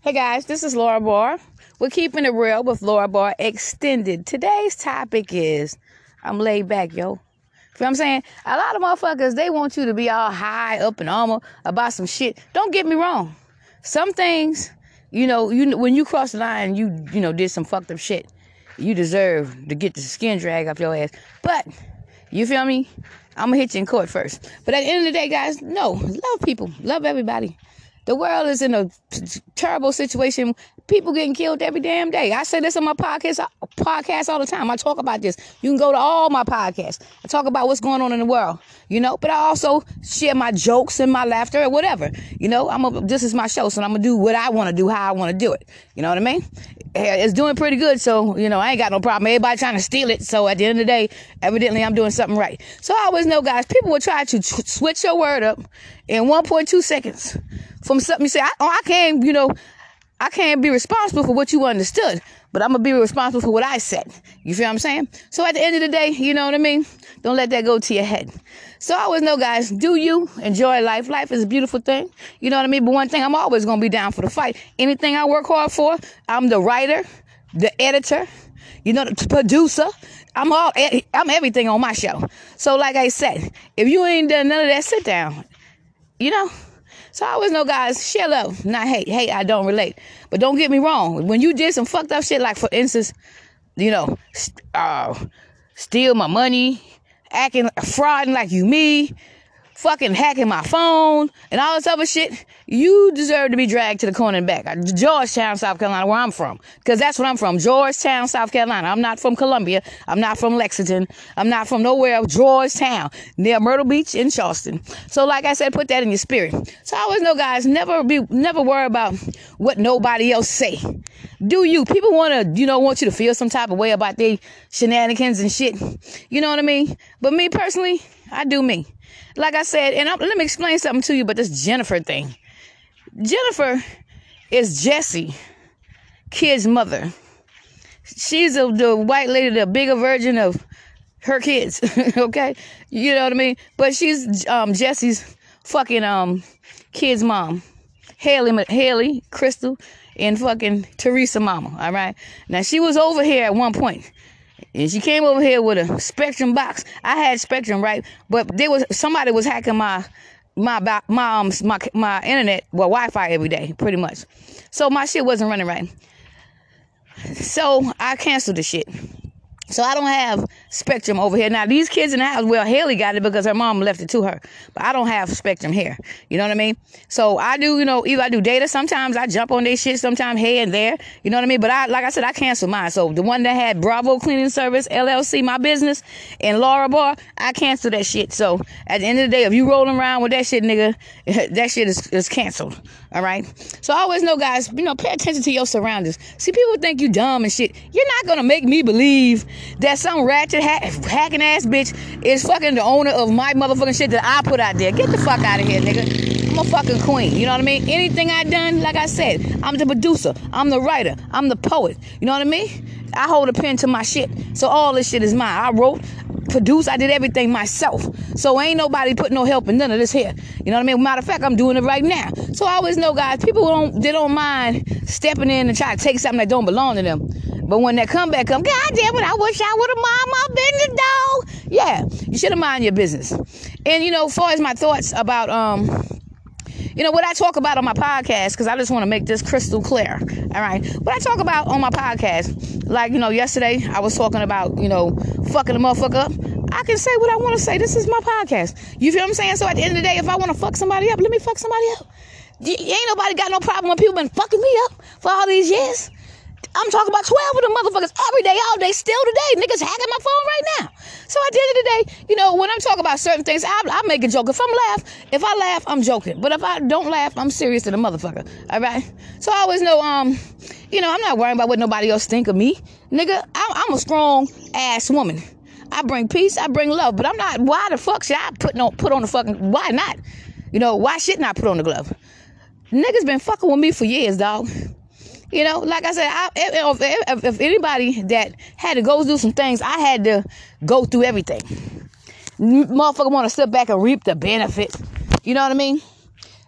Hey guys, this is Laura Barr. We're keeping it real with Laura Barr Extended. Today's topic is I'm laid back, yo. You know what I'm saying? A lot of motherfuckers, they want you to be all high up and armor about some shit. Don't get me wrong. Some things, you know, you when you cross the line, you you know did some fucked up shit. You deserve to get the skin drag off your ass. But you feel me? I'm gonna hit you in court first. But at the end of the day, guys, no, love people, love everybody. The world is in a terrible situation. People getting killed every damn day. I say this on my podcast, podcast all the time. I talk about this. You can go to all my podcasts. I talk about what's going on in the world, you know. But I also share my jokes and my laughter and whatever. You know, I'm a, this is my show, so I'm gonna do what I want to do, how I want to do it. You know what I mean? Eh, it's doing pretty good, so you know I ain't got no problem. Everybody trying to steal it, so at the end of the day, evidently I'm doing something right. So I always know, guys, people will try to switch your word up in 1.2 seconds from something you say. I, oh, I can't, you know, I can't be responsible for what you understood, but I'm gonna be responsible for what I said. You feel what I'm saying? So at the end of the day, you know what I mean? Don't let that go to your head. So I always know, guys, do you enjoy life? Life is a beautiful thing. You know what I mean? But one thing, I'm always gonna be down for the fight. Anything I work hard for, I'm the writer, the editor, you know, the producer. I'm all, I'm everything on my show. So like I said, if you ain't done none of that, sit down. You know. So I always know, guys, share love, not hate. Hate, I don't relate. But don't get me wrong. When you did some fucked up shit, like for instance, you know, uh, steal my money, acting, frauding like you me, fucking hacking my phone and all this other shit, you deserve to be dragged to the corner and back. Georgetown, South Carolina, where I'm from. Because that's where I'm from. Georgetown, South Carolina. I'm not from Columbia. I'm not from Lexington. I'm not from nowhere. Georgetown, near Myrtle Beach in Charleston. So, like I said, put that in your spirit. So I always know, guys, never be, never worry about what nobody else say. Do you? People want to, you know, want you to feel some type of way about their shenanigans and shit. You know what I mean? But me personally, I do me. Like I said, and I'm, let me explain something to you about this Jennifer thing. Jennifer is Jesse, kid's mother. She's a, the white lady, the bigger version of her kids. okay, you know what I mean. But she's um, Jesse's fucking um kid's mom, Haley, Haley, Crystal, and fucking Teresa mama. All right. Now she was over here at one point. And she came over here with a Spectrum box. I had Spectrum, right? But there was somebody was hacking my my my um, my my internet, well, Wi-Fi every day, pretty much. So my shit wasn't running right. So I canceled the shit. So I don't have Spectrum over here. Now these kids in the house, well, Haley got it because her mom left it to her. But I don't have Spectrum here. You know what I mean? So I do, you know, either I do data. Sometimes I jump on their shit. Sometimes here and there. You know what I mean? But I, like I said, I canceled mine. So the one that had Bravo Cleaning Service LLC, my business, and Laura Barr, I canceled that shit. So at the end of the day, if you rolling around with that shit, nigga, that shit is, is canceled. All right. So I always know, guys, you know, pay attention to your surroundings. See, people think you dumb and shit. You're not gonna make me believe that some ratchet hacking ass bitch is fucking the owner of my motherfucking shit that I put out there. Get the fuck out of here, nigga. I'm a fucking queen. You know what I mean? Anything I done, like I said, I'm the producer. I'm the writer. I'm the poet. You know what I mean? I hold a pen to my shit. So all this shit is mine. I wrote, produced, I did everything myself. So ain't nobody put no help in none of this here. You know what I mean? Matter of fact, I'm doing it right now. So I always know, guys, people don't they don't mind stepping in and try to take something that don't belong to them. But when that comeback come, God damn it, I wish I would have mind my business, dog. Yeah, you should have mind your business. And you know, as far as my thoughts about um you know what I talk about on my podcast because I just want to make this crystal clear. All right, what I talk about on my podcast, like you know, yesterday I was talking about you know fucking a motherfucker up. I can say what I want to say. This is my podcast. You feel what I'm saying? So at the end of the day, if I want to fuck somebody up, let me fuck somebody up. Ain't nobody got no problem when people been fucking me up for all these years. I'm talking about 12 of them motherfuckers every day, all day, still today. Niggas hacking my phone right now. So at the end of the day, you know, when I'm talking about certain things, I, I make a joke. If I'm laugh, if I laugh, I'm joking. But if I don't laugh, I'm serious to the motherfucker. All right. So I always know, um, you know, I'm not worrying about what nobody else think of me, nigga. I, I'm a strong ass woman. I bring peace, I bring love, but I'm not. Why the fuck should I put no put on the fucking? Why not? You know, why shouldn't I put on the glove? Niggas been fucking with me for years, dog. You know, like I said, I, if, if, if, anybody that had to go through some things, I had to go through everything. Motherfucker want to sit back and reap the benefits. You know what I mean?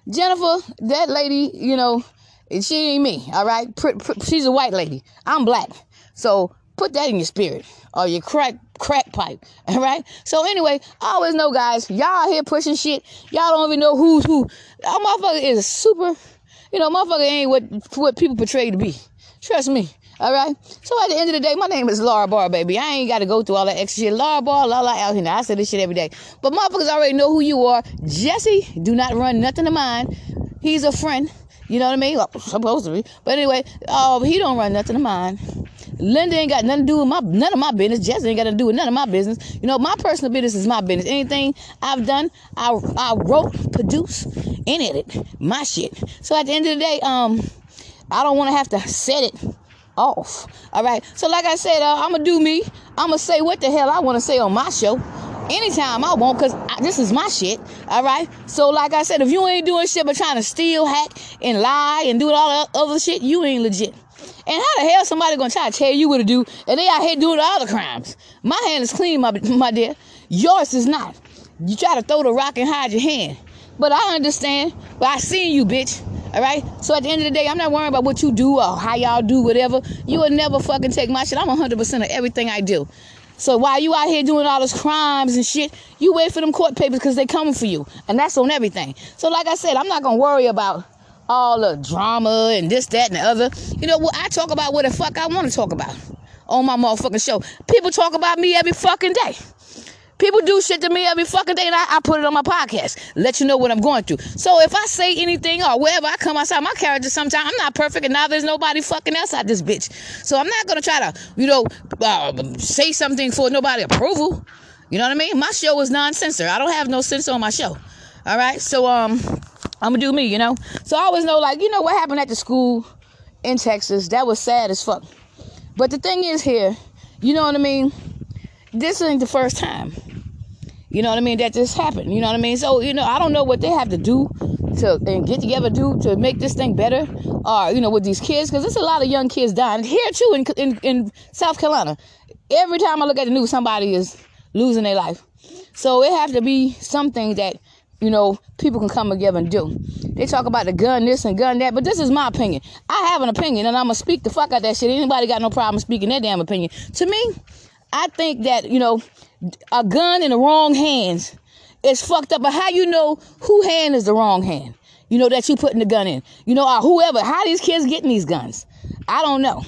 Jennifer, that lady, you know, She ain't me, all right? She's a white lady. I'm black. So put that in your spirit or your crack crack pipe. All right. So anyway, I always know, guys, y'all here pushing shit. Y'all don't even know who's who. Our motherfucker is super. You know, motherfucker ain't what what people portray to be. Trust me. All right. So at the end of the day, my name is Laura Barr, baby. I ain't got to go through all that extra shit. Laura Barr, la la out here. Now, I say this shit every day. But motherfuckers already know who you are. Jesse, do not run nothing to mine. He's a friend. You know what I mean? Well, supposed to be. But anyway, uh, he don't run nothing to mine. Linda ain't got nothing to do with my none of my business. Jesse ain't got to do with none of my business. You know, my personal business is my business. Anything I've done, I I wrote, produce, and edit my shit. So at the end of the day, um, I don't want to have to set it off. All right. So like I said, uh, I'm gonna do me. I'm gonna say what the hell I want to say on my show. Anytime I want, cause I, this is my shit. All right. So like I said, if you ain't doing shit but trying to steal, hack, and lie and do all that other shit, you ain't legit. And how the hell somebody gonna try to tell you what to do and they out here doing all the crimes? My hand is clean, my my dear. Yours is not. You try to throw the rock and hide your hand. But I understand. But I seen you, bitch. All right. So at the end of the day, I'm not worrying about what you do or how y'all do whatever. You will never fucking take my shit. I'm 100% of everything I do. So while you out here doing all those crimes and shit, you wait for them court papers because they coming for you, and that's on everything. So like I said, I'm not gonna worry about all the drama and this, that, and the other. You know what? I talk about what the fuck I want to talk about on my motherfucking show. People talk about me every fucking day. People do shit to me every fucking day, and I, I, put it on my podcast, let you know what I'm going through. So if I say anything or wherever I come outside my character, sometimes I'm not perfect, and now there's nobody fucking else out this bitch. So I'm not gonna try to, you know, uh, say something for nobody approval. You know what I mean? My show is non-censor. I don't have no censor on my show. All right, so um, I'm gonna do me, you know. So I always know, like, you know, what happened at the school in Texas. That was sad as fuck. But the thing is, here, you know what I mean. This ain't the first time. You know what I mean? That just happened. You know what I mean? So, you know, I don't know what they have to do to and get together do to make this thing better. Or, uh, you know, with these kids, because there's a lot of young kids dying here too in, in, in South Carolina. Every time I look at the news, somebody is losing their life. So it have to be something that, you know, people can come together and do. They talk about the gun this and gun that, but this is my opinion. I have an opinion and I'm gonna speak the fuck out that shit. Anybody got no problem speaking their damn opinion. To me, I think that, you know, a gun in the wrong hands is fucked up. But how you know who hand is the wrong hand? You know that you putting the gun in. You know, or whoever. How these kids getting these guns? I don't know.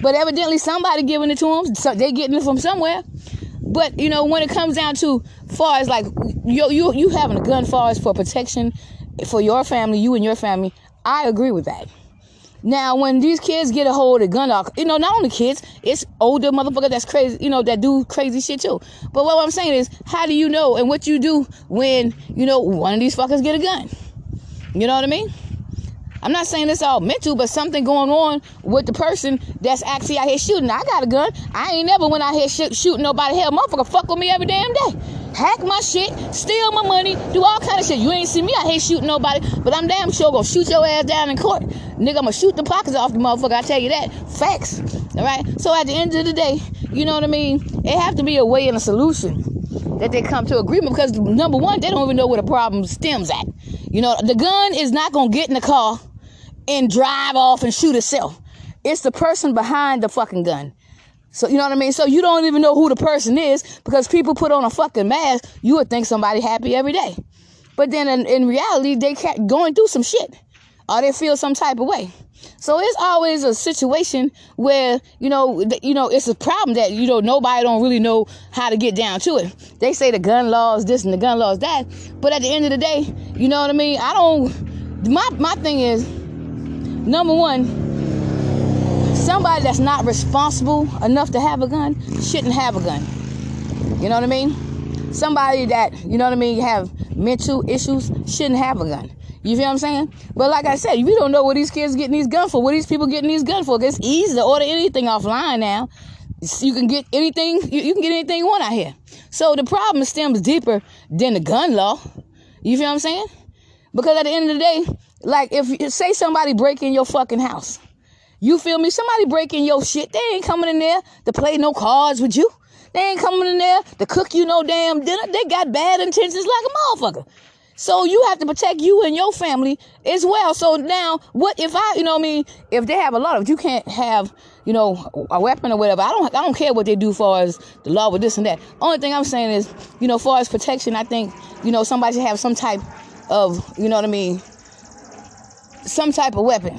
But evidently somebody giving it to them. So they getting it from somewhere. But you know, when it comes down to far as like you you you having a gun far as for protection for your family, you and your family, I agree with that. Now, when these kids get a hold of gun, uh, you know, not only kids, it's older motherfuckers that's crazy, you know, that do crazy shit too. But what I'm saying is, how do you know and what you do when, you know, one of these fuckers get a gun? You know what I mean? I'm not saying it's all mental, but something going on with the person that's actually out here shooting. I got a gun. I ain't never went out here sh- shooting nobody. Hell, motherfucker, fuck with me every damn day. Hack my shit, steal my money, do all kind of shit. You ain't see me. I hate shooting nobody, but I'm damn sure gonna shoot your ass down in court, nigga. I'm gonna shoot the pockets off the motherfucker. I tell you that. Facts. All right. So at the end of the day, you know what I mean. It have to be a way and a solution that they come to agreement because number one, they don't even know where the problem stems at. You know, the gun is not gonna get in the car and drive off and shoot itself. It's the person behind the fucking gun. So you know what I mean? So you don't even know who the person is because people put on a fucking mask. You would think somebody happy every day, but then in, in reality they kept going through some shit, or they feel some type of way. So it's always a situation where you know you know it's a problem that you know nobody don't really know how to get down to it. They say the gun laws this and the gun laws that, but at the end of the day, you know what I mean? I don't. My my thing is Number one, somebody that's not responsible enough to have a gun shouldn't have a gun. You know what I mean? Somebody that, you know what I mean, have mental issues shouldn't have a gun. You feel what I'm saying? But like I said, we don't know what these kids getting these guns for. What these people getting these guns for? It's easy to order anything offline now. You can get anything. You, you can get anything you want out here. So the problem stems deeper than the gun law. You feel what I'm saying? Because at the end of the day, like if you say somebody break in your fucking house, you feel me? Somebody breaking your shit, they ain't coming in there to play no cards with you. They ain't coming in there to cook you no damn dinner. They got bad intentions like a motherfucker. So you have to protect you and your family as well. So now, what if I, you know, what I mean, if they have a lot of, you can't have, you know, a weapon or whatever. I don't, I don't care what they do for as the law with this and that. Only thing I'm saying is, you know, far as protection, I think, you know, somebody should have some type of, you know what I mean, some type of weapon.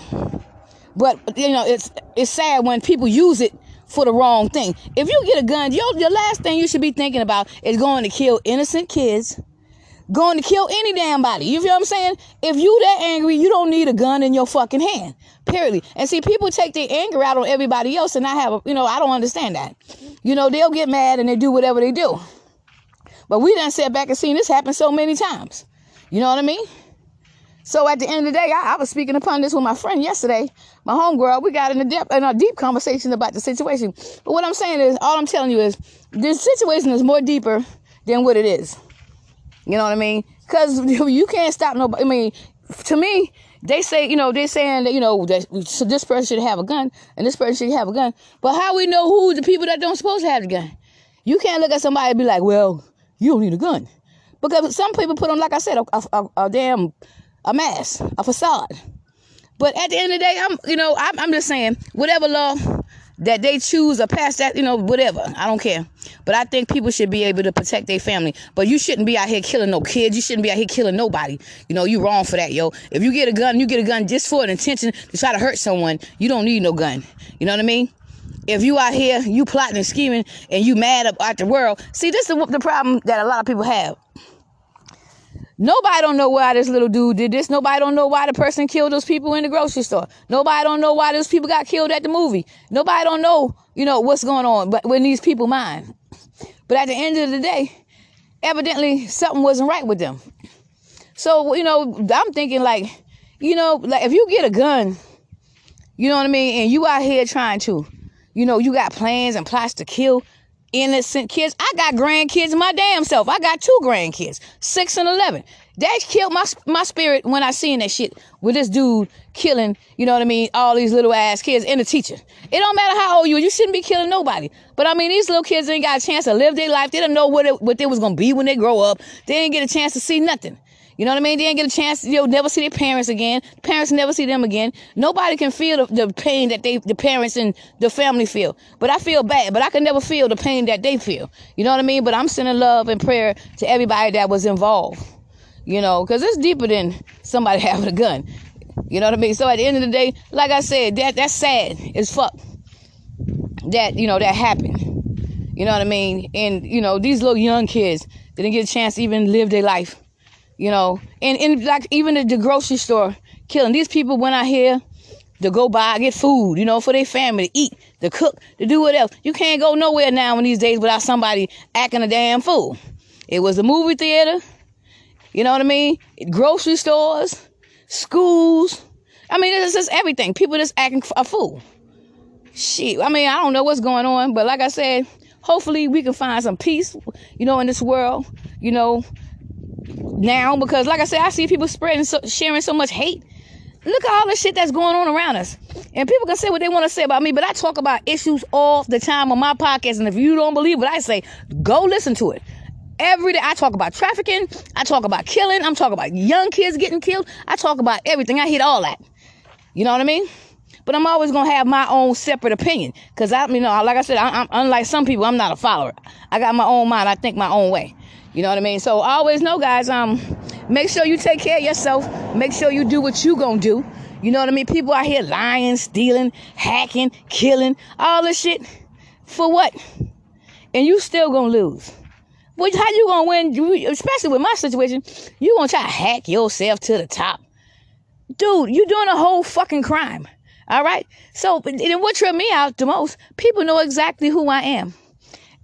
But you know, it's it's sad when people use it for the wrong thing. If you get a gun, your your last thing you should be thinking about is going to kill innocent kids, going to kill any damn body. You feel what I'm saying? If you that angry, you don't need a gun in your fucking hand. Period. And see, people take their anger out on everybody else, and I have, a, you know, I don't understand that. You know, they'll get mad and they do whatever they do. But we done sat back and seen this happen so many times. You know what I mean? So at the end of the day, I, I, was speaking upon this with my friend yesterday, my homegirl. We got in a deep, in a deep conversation about the situation. But what I'm saying is, all I'm telling you is, this situation is more deeper than what it is. You know what I mean? Because you can't stop nobody. I mean, to me, they say, you know, they're saying that, you know, that so this person should have a gun and this person should have a gun. But how we know who the people that don't supposed to have the gun? You can't look at somebody and be like, well, you don't need a gun. Because some people put on, like I said, a, a, a damn a mask, a facade. But at the end of the day, I'm, you know, I'm, I'm just saying, whatever law that they choose or pass that, you know, whatever. I don't care. But I think people should be able to protect their family. But you shouldn't be out here killing no kids. You shouldn't be out here killing nobody. You know, you wrong for that, yo. If you get a gun, you get a gun just for an intention to try to hurt someone. You don't need no gun. You know what I mean? If you out here, you plotting and scheming, and you mad about the world. See, this is the problem that a lot of people have. Nobody don't know why this little dude did this. Nobody don't know why the person killed those people in the grocery store. Nobody don't know why those people got killed at the movie. Nobody don't know, you know, what's going on but when these people mind. But at the end of the day, evidently something wasn't right with them. So, you know, I'm thinking like, you know, like if you get a gun, you know what I mean, and you out here trying to, you know, you got plans and plots to kill innocent kids. I got grandkids my damn self. I got two grandkids, six and eleven. That killed my my spirit when I seen that shit with this dude killing, you know what I mean, all these little ass kids and the teacher. It don't matter how old you are, you shouldn't be killing nobody. But I mean, these little kids ain't got a chance to live their life. They don't know what it, what they was gonna be when they grow up. They didn't get a chance to see nothing. You know what I mean? They didn't get a chance, know, never see their parents again. Parents never see them again. Nobody can feel the, the pain that they, the parents and the family feel. But I feel bad, but I can never feel the pain that they feel. You know what I mean? But I'm sending love and prayer to everybody that was involved. You know, because it's deeper than somebody having a gun. You know what I mean? So at the end of the day, like I said, that that's sad as fuck. That, you know, that happened. You know what I mean? And, you know, these little young kids didn't get a chance to even live their life you know, and, and like even at the grocery store, killing. These people went out here to go buy, get food, you know, for their family, to eat, to cook, to do what else. You can't go nowhere now in these days without somebody acting a damn fool. It was a movie theater, you know what I mean? Grocery stores, schools. I mean, it's just everything. People just acting a fool. Shit. I mean, I don't know what's going on, but like I said, hopefully we can find some peace, you know, in this world. You know, now because like I said, I see people spreading so, sharing so much hate. Look at all the shit that's going on around us. And people can say what they want to say about me, but I talk about issues all the time on my podcast. And if you don't believe what I say, go listen to it. Every day I talk about trafficking, I talk about killing, I'm talking about young kids getting killed, I talk about everything. I hit all that. You know what I mean? But I'm always gonna have my own separate opinion. Cause I, you know, like I said, I, am unlike some people, I'm not a follower. I got my own mind. I think my own way. You know what I mean? So always know, guys, um, make sure you take care of yourself. Make sure you do what you gonna do. You know what I mean? People out here lying, stealing, hacking, killing, all this shit. For what? And you still gonna lose. Which how you gonna win? Especially with my situation, you gonna try to hack yourself to the top, dude. You doing a whole fucking crime. All right. So, and what tripped me out the most, people know exactly who I am.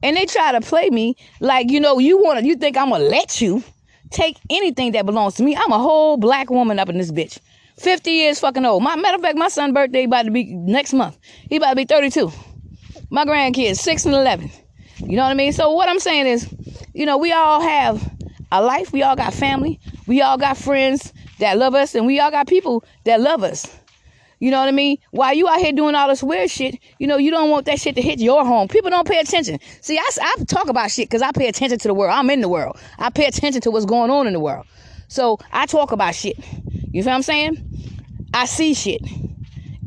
And they try to play me like, you know, you want to, you think I'm to let you take anything that belongs to me. I'm a whole black woman up in this bitch. 50 years fucking old. My matter of fact, my son's birthday about to be next month. He about to be 32. My grandkids, 6 and 11. You know what I mean? So what I'm saying is, you know, we all have a life. We all got family. We all got friends that love us. And we all got people that love us. You know what I mean? While you out here doing all this weird shit, you know, you don't want that shit to hit your home. People don't pay attention. See, I, I talk about shit because I pay attention to the world. I'm in the world. I pay attention to what's going on in the world. So I talk about shit. You feel what I'm saying? I see shit.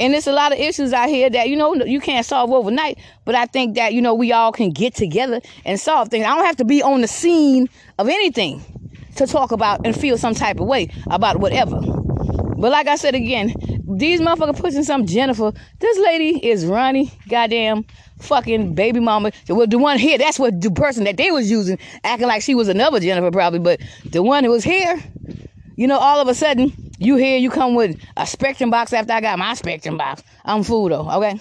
And there's a lot of issues out here that, you know, you can't solve overnight. But I think that, you know, we all can get together and solve things. I don't have to be on the scene of anything to talk about and feel some type of way about whatever. But like I said again, these motherfuckers pushing some Jennifer. This lady is Ronnie, goddamn fucking baby mama. Well, the one here, that's what the person that they was using, acting like she was another Jennifer probably. But the one who was here, you know, all of a sudden, you here, you come with a spectrum box after I got my spectrum box. I'm fool though, okay?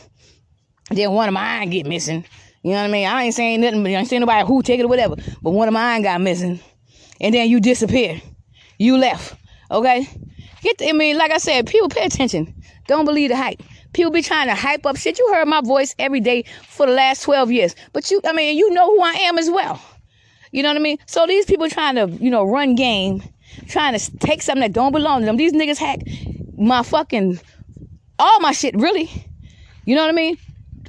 Then one of mine get missing. You know what I mean? I ain't saying nothing, but I ain't saying nobody who take it or whatever. But one of mine got missing. And then you disappear. You left. Okay? Get the, I mean, like I said, people pay attention. Don't believe the hype. People be trying to hype up shit. You heard my voice every day for the last 12 years. But you, I mean, you know who I am as well. You know what I mean? So these people trying to, you know, run game, trying to take something that don't belong to them. These niggas hack my fucking, all my shit, really. You know what I mean?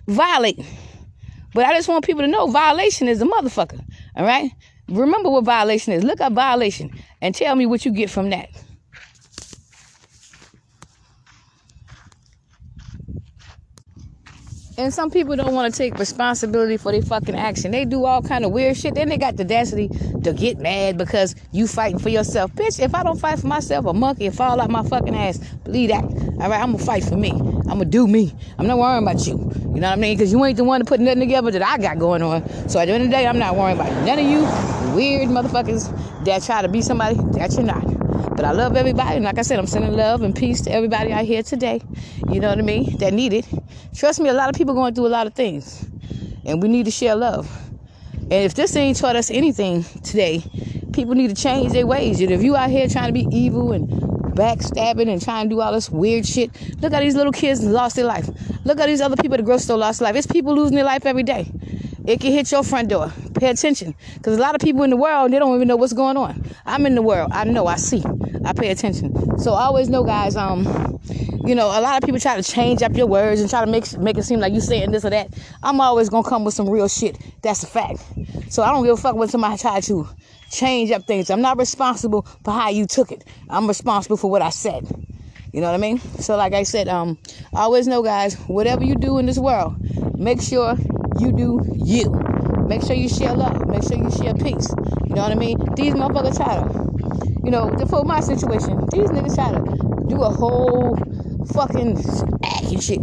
Violate. But I just want people to know violation is a motherfucker. All right? Remember what violation is. Look up violation and tell me what you get from that. And some people don't want to take responsibility for their fucking action. They do all kind of weird shit. Then they got the audacity to get mad because you fighting for yourself. Bitch, if I don't fight for myself, a monkey will fall out my fucking ass. Believe that. All right, I'm gonna fight for me. I'm gonna do me. I'm not worrying about you. You know what I mean? Because you ain't the one to put nothing together that I got going on. So at the end of the day, I'm not worrying about none of you weird motherfuckers that try to be somebody that you're not. But I love everybody. And like I said, I'm sending love and peace to everybody out here today. You know what I mean? That need it. Trust me, a lot of people going through a lot of things. And we need to share love. And if this ain't taught us anything today, people need to change their ways. And if you out here trying to be evil and backstabbing and trying to do all this weird shit, look at these little kids lost their life. Look at these other people at the grocery store lost their life. It's people losing their life every day. It can hit your front door. Pay attention. Because a lot of people in the world, they don't even know what's going on. I'm in the world. I know. I see. I pay attention. So I always know, guys, um, you know, a lot of people try to change up your words and try to make make it seem like you saying this or that. I'm always gonna come with some real shit. That's a fact. So I don't give a fuck what somebody try to change up things. I'm not responsible for how you took it. I'm responsible for what I said. You know what I mean? So like I said, um, I always know guys, whatever you do in this world, make sure you do you. Make sure you share love. Make sure you share peace. You know what I mean? These motherfuckers try to, you know, for my situation, these niggas try to do a whole fucking acting shit.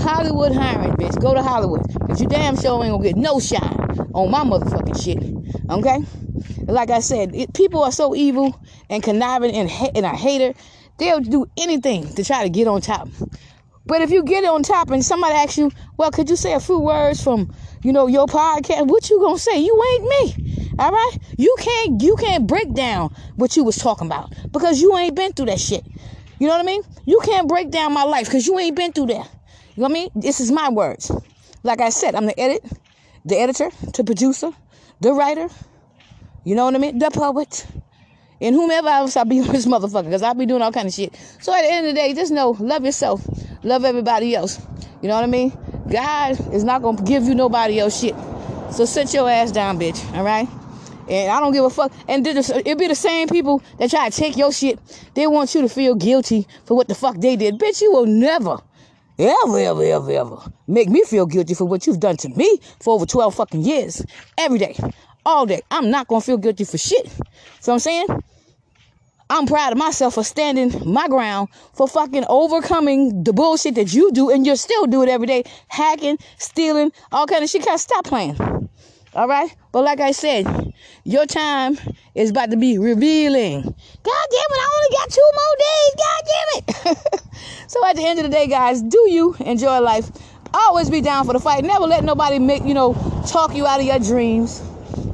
Hollywood hiring, bitch. Go to Hollywood. Cause you damn sure ain't gonna get no shine on my motherfucking shit. Okay? Like I said, it, people are so evil and conniving and, ha- and a hater. They'll do anything to try to get on top. But if you get on top and somebody asks you, well, could you say a few words from, you know, your podcast? What you gonna say? You ain't me. All right? You can't you can't break down what you was talking about because you ain't been through that shit. You know what I mean? You can't break down my life because you ain't been through that. You know what I mean? This is my words. Like I said, I'm the edit, the editor, the producer, the writer. You know what I mean? The poet. And whomever else I be with this motherfucker, because I be doing all kind of shit. So at the end of the day, just know, love yourself, love everybody else. You know what I mean? God is not gonna give you nobody else shit. So sit your ass down, bitch. All right? And I don't give a fuck. And it be the same people that try to take your shit. They want you to feel guilty for what the fuck they did. Bitch, you will never, ever, ever, ever, ever make me feel guilty for what you've done to me for over 12 fucking years. Every day. All day. I'm not gonna feel guilty for shit. So I'm saying? I'm proud of myself for standing my ground for fucking overcoming the bullshit that you do and you still do it every day. Hacking, stealing, all kind of shit. Can't stop playing. All right? But like I said, your time is about to be revealing. God damn it, I only got two more days. God damn it. so at the end of the day, guys, do you enjoy life? Always be down for the fight. Never let nobody make, you know, talk you out of your dreams.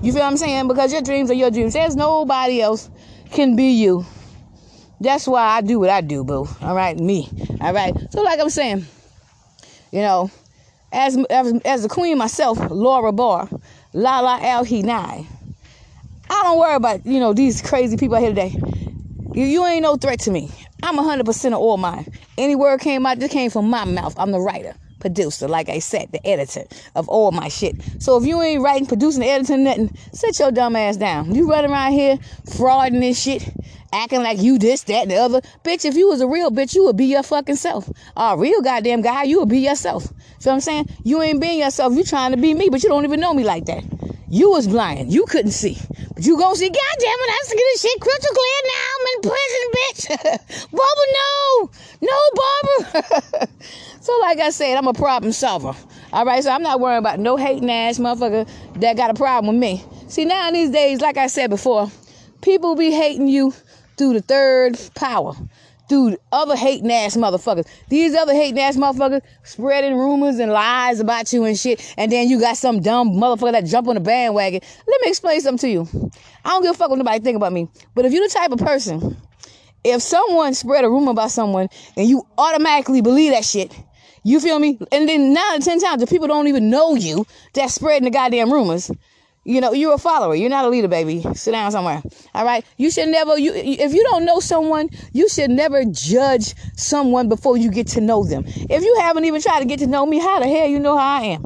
You feel what I'm saying? Because your dreams are your dreams. There's nobody else can be you. That's why I do what I do, boo. All right, me. All right. So, like I'm saying, you know, as as, as the queen myself, Laura Barr, Lala Al Hinai. I don't worry about you know these crazy people out here today. You, you ain't no threat to me. I'm 100% of all mine. Any word came out, just came from my mouth. I'm the writer. Producer, like I said, the editor of all my shit. So if you ain't writing, producing, editing, nothing, sit your dumb ass down. You running around here frauding this shit, acting like you this, that, and the other. Bitch, if you was a real bitch, you would be your fucking self. A real goddamn guy, you would be yourself. Feel what I'm saying? You ain't being yourself. You trying to be me, but you don't even know me like that. You was blind. You couldn't see. But you gonna see, God damn it, I get this shit crystal clear now. I'm in prison, bitch. Barbara, no. No, Barbara. so like I said, I'm a problem solver. All right, so I'm not worrying about no hating ass motherfucker that got a problem with me. See, now in these days, like I said before, people be hating you through the third power through other hating ass motherfuckers. These other hating ass motherfuckers spreading rumors and lies about you and shit. And then you got some dumb motherfucker that jump on the bandwagon. Let me explain something to you. I don't give a fuck what nobody think about me. But if you're the type of person, if someone spread a rumor about someone and you automatically believe that shit, you feel me? And then nine of ten times, the people don't even know you that's spreading the goddamn rumors. You know, you're a follower. You're not a leader, baby. Sit down somewhere. All right. You should never. You if you don't know someone, you should never judge someone before you get to know them. If you haven't even tried to get to know me, how the hell you know how I am?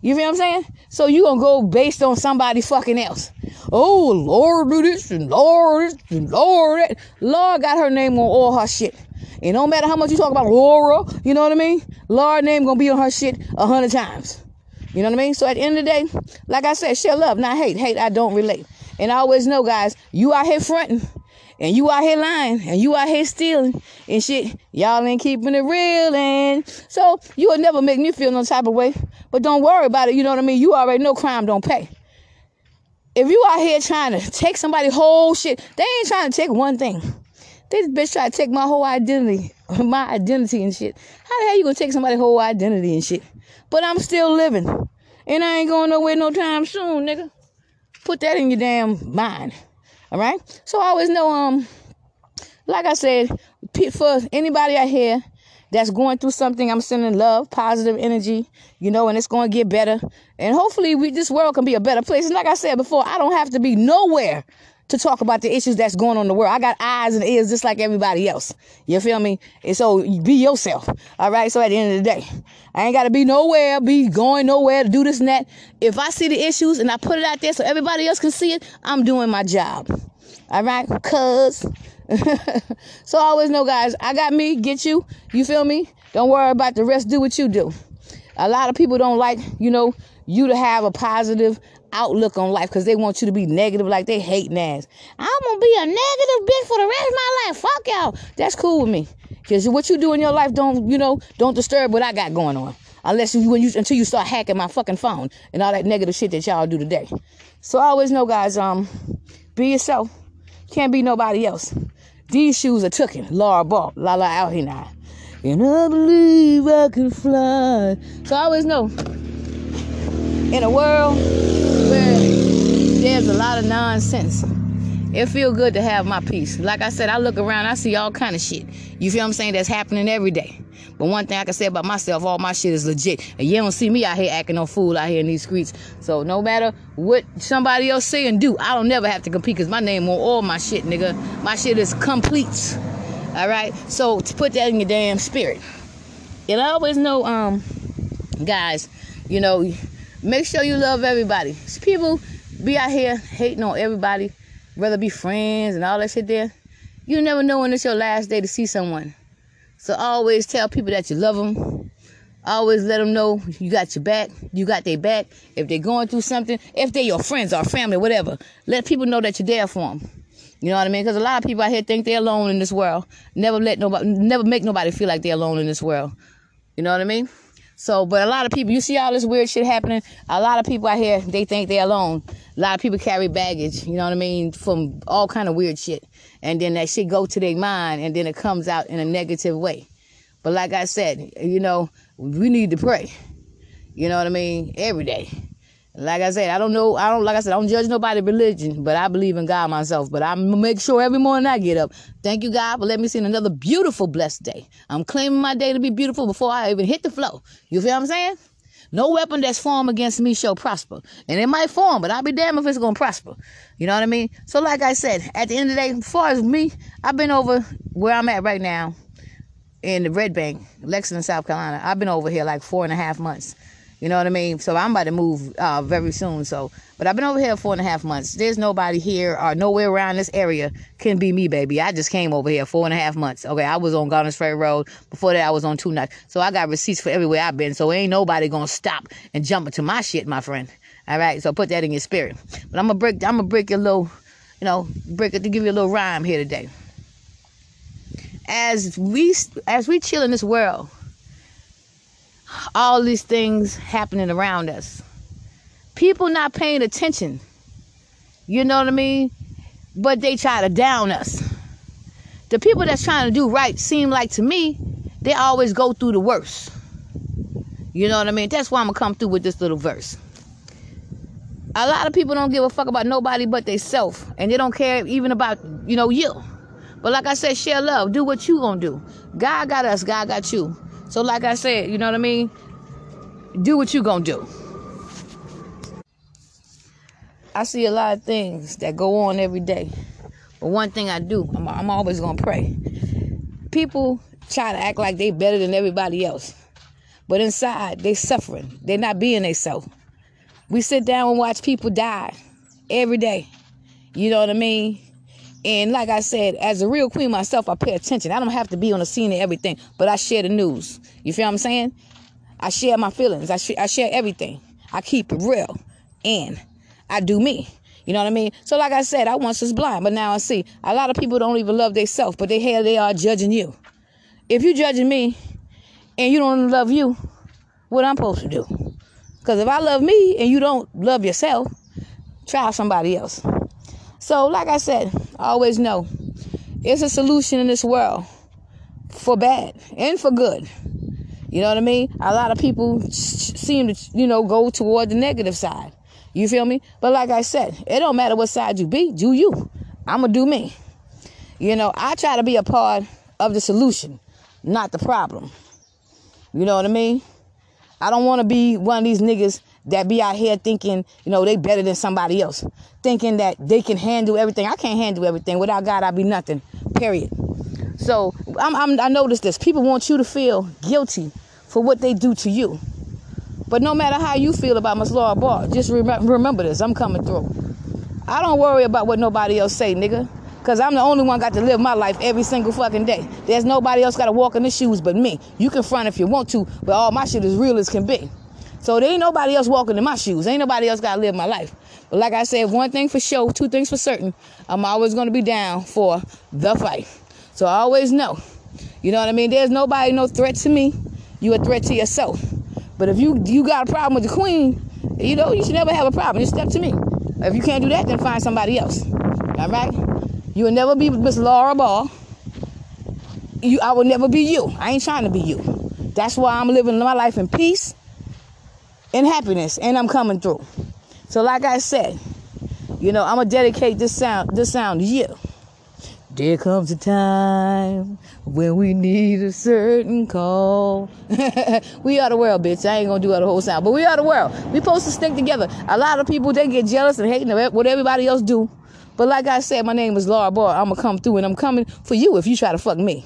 You feel what I'm saying? So you gonna go based on somebody fucking else. Oh Lord, do this and Lord this and Lord that. Lord got her name on all her shit. And no matter how much you talk about Laura, you know what I mean? Lord name gonna be on her shit a hundred times. You know what I mean? So at the end of the day, like I said, share love, not hate. Hate, I don't relate. And I always know, guys, you out here fronting, and you out here lying, and you out here stealing and shit. Y'all ain't keeping it real, and so you will never make me feel no type of way. But don't worry about it. You know what I mean? You already know crime don't pay. If you out here trying to take somebody whole shit, they ain't trying to take one thing. This bitch try to take my whole identity, my identity and shit. How the hell you gonna take somebody's whole identity and shit? But I'm still living. And I ain't going nowhere no time soon, nigga. Put that in your damn mind. All right? So I always know, um, like I said, for anybody out here that's going through something, I'm sending love, positive energy, you know, and it's going to get better. And hopefully, we this world can be a better place. And like I said before, I don't have to be nowhere to talk about the issues that's going on in the world. I got eyes and ears just like everybody else. You feel me? And so be yourself. All right. So at the end of the day, I ain't got to be nowhere, be going nowhere to do this and that. If I see the issues and I put it out there so everybody else can see it, I'm doing my job. All right. Cuz. so I always know, guys, I got me, get you. You feel me? Don't worry about the rest. Do what you do. A lot of people don't like, you know, you to have a positive outlook on life because they want you to be negative like they hate ass. I'm gonna be a negative bitch for the rest of my life. Fuck y'all. That's cool with me. Cause what you do in your life don't, you know, don't disturb what I got going on. Unless you when you until you start hacking my fucking phone and all that negative shit that y'all do today. So I always know guys, um, be yourself. Can't be nobody else. These shoes are tooken. Laura Barr. La la out here now. And I believe I can fly. So I always know in a world where there's a lot of nonsense. It feel good to have my peace. Like I said, I look around, I see all kind of shit. You feel I'm saying? That's happening every day. But one thing I can say about myself, all my shit is legit. And you don't see me out here acting no fool out here in these streets. So no matter what somebody else say and do, I don't never have to compete because my name on all my shit, nigga. My shit is complete. All right? So to put that in your damn spirit. And I always know, um, guys, you know, Make sure you love everybody. People be out here hating on everybody, rather be friends and all that shit there. You never know when it's your last day to see someone. So always tell people that you love them. Always let them know you got your back. You got their back. If they're going through something, if they're your friends or family, whatever, let people know that you're there for them. You know what I mean? Because a lot of people out here think they're alone in this world. Never let nobody, never make nobody feel like they're alone in this world. You know what I mean? So, but a lot of people, you see all this weird shit happening. A lot of people out here, they think they're alone. A lot of people carry baggage, you know what I mean, from all kind of weird shit. And then that shit go to their mind and then it comes out in a negative way. But like I said, you know, we need to pray. You know what I mean? Every day. Like I said, I don't know. I don't like I said, I don't judge nobody religion, but I believe in God myself. But I make sure every morning I get up. Thank you, God, for letting me see another beautiful, blessed day. I'm claiming my day to be beautiful before I even hit the floor. You feel what I'm saying? No weapon that's formed against me shall prosper. And it might form, but I'll be damned if it's gonna prosper. You know what I mean? So like I said, at the end of the day, as far as me, I've been over where I'm at right now in the Red Bank, Lexington, South Carolina. I've been over here like four and a half months. You know what I mean? So I'm about to move uh, very soon. So, but I've been over here four and a half months. There's nobody here or nowhere around this area can be me, baby. I just came over here four and a half months. Okay, I was on Garners Ferry Road. Before that, I was on Two Notch. So I got receipts for everywhere I've been. So ain't nobody gonna stop and jump into my shit, my friend. All right. So put that in your spirit. But I'm gonna break. I'm gonna break a little, you know, break it to give you a little rhyme here today. As we as we chill in this world all these things happening around us. People not paying attention. You know what I mean? But they try to down us. The people that's trying to do right seem like to me, they always go through the worst. You know what I mean? That's why I'm gonna come through with this little verse. A lot of people don't give a fuck about nobody but they self, and they don't care even about you know you. But like I said, share love. Do what you gonna do. God got us. God got you. So, like I said, you know what I mean? Do what you gonna do. I see a lot of things that go on every day. But one thing I do, I'm, I'm always gonna pray. People try to act like they better than everybody else. But inside, they suffering. They're not being themselves. We sit down and watch people die every day. You know what I mean? And like I said, as a real queen myself, I pay attention. I don't have to be on the scene and everything, but I share the news. You feel what I'm saying? I share my feelings. I, sh- I share everything. I keep it real. And I do me. You know what I mean? So like I said, I once was blind, but now I see. A lot of people don't even love themselves, but they here they are judging you. If you judging me and you don't love you, what I'm supposed to do? Because if I love me and you don't love yourself, try somebody else. So, like I said, always know it's a solution in this world for bad and for good. You know what I mean? A lot of people seem to, you know, go toward the negative side. You feel me? But like I said, it don't matter what side you be, do you. I'm going to do me. You know, I try to be a part of the solution, not the problem. You know what I mean? I don't want to be one of these niggas that be out here thinking, you know, they better than somebody else, thinking that they can handle everything. I can't handle everything. Without God, I'd be nothing. Period. So I'm, I'm, i notice this. People want you to feel guilty for what they do to you. But no matter how you feel about Miss Laura Barr, just remember, remember this. I'm coming through. I don't worry about what nobody else say, nigga. Cause I'm the only one got to live my life every single fucking day. There's nobody else got to walk in the shoes but me. You can front if you want to, but all my shit is real as can be. So there ain't nobody else walking in my shoes. Ain't nobody else got to live my life. But like I said, one thing for sure, two things for certain. I'm always going to be down for the fight. So I always know. You know what I mean? There's nobody, no threat to me. You a threat to yourself. But if you you got a problem with the queen, you know, you should never have a problem. Just step to me. If you can't do that, then find somebody else. All right? You will never be Miss Laura Barr. You, I will never be you. I ain't trying to be you. That's why I'm living my life in peace and happiness, and I'm coming through. So, like I said, you know, I'm gonna dedicate this sound, this sound to you. There comes a time when we need a certain call. we are the world, bitch. I ain't gonna do all the whole sound, but we are the world. We supposed to stick together. A lot of people they get jealous and hating what everybody else do. But like I said, my name is Laura Barr. I'm gonna come through, and I'm coming for you if you try to fuck me.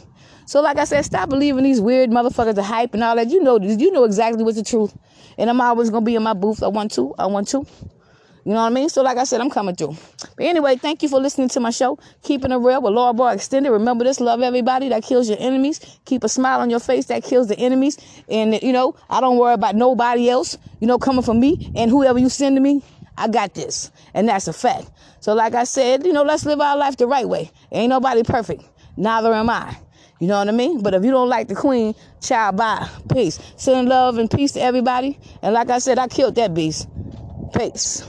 So like I said, stop believing these weird motherfuckers, the hype and all that. You know, you know exactly what's the truth. And I'm always gonna be in my booth. I want to. I want to. You know what I mean? So like I said, I'm coming through. But anyway, thank you for listening to my show. Keeping it real with Laura Barr Extended. Remember this, love everybody that kills your enemies. Keep a smile on your face that kills the enemies. And you know, I don't worry about nobody else, you know, coming from me and whoever you send to me. I got this. And that's a fact. So like I said, you know, let's live our life the right way. Ain't nobody perfect. Neither am I. You know what I mean? But if you don't like the queen, child, bye. Peace. Send love and peace to everybody. And like I said, I killed that beast. Peace.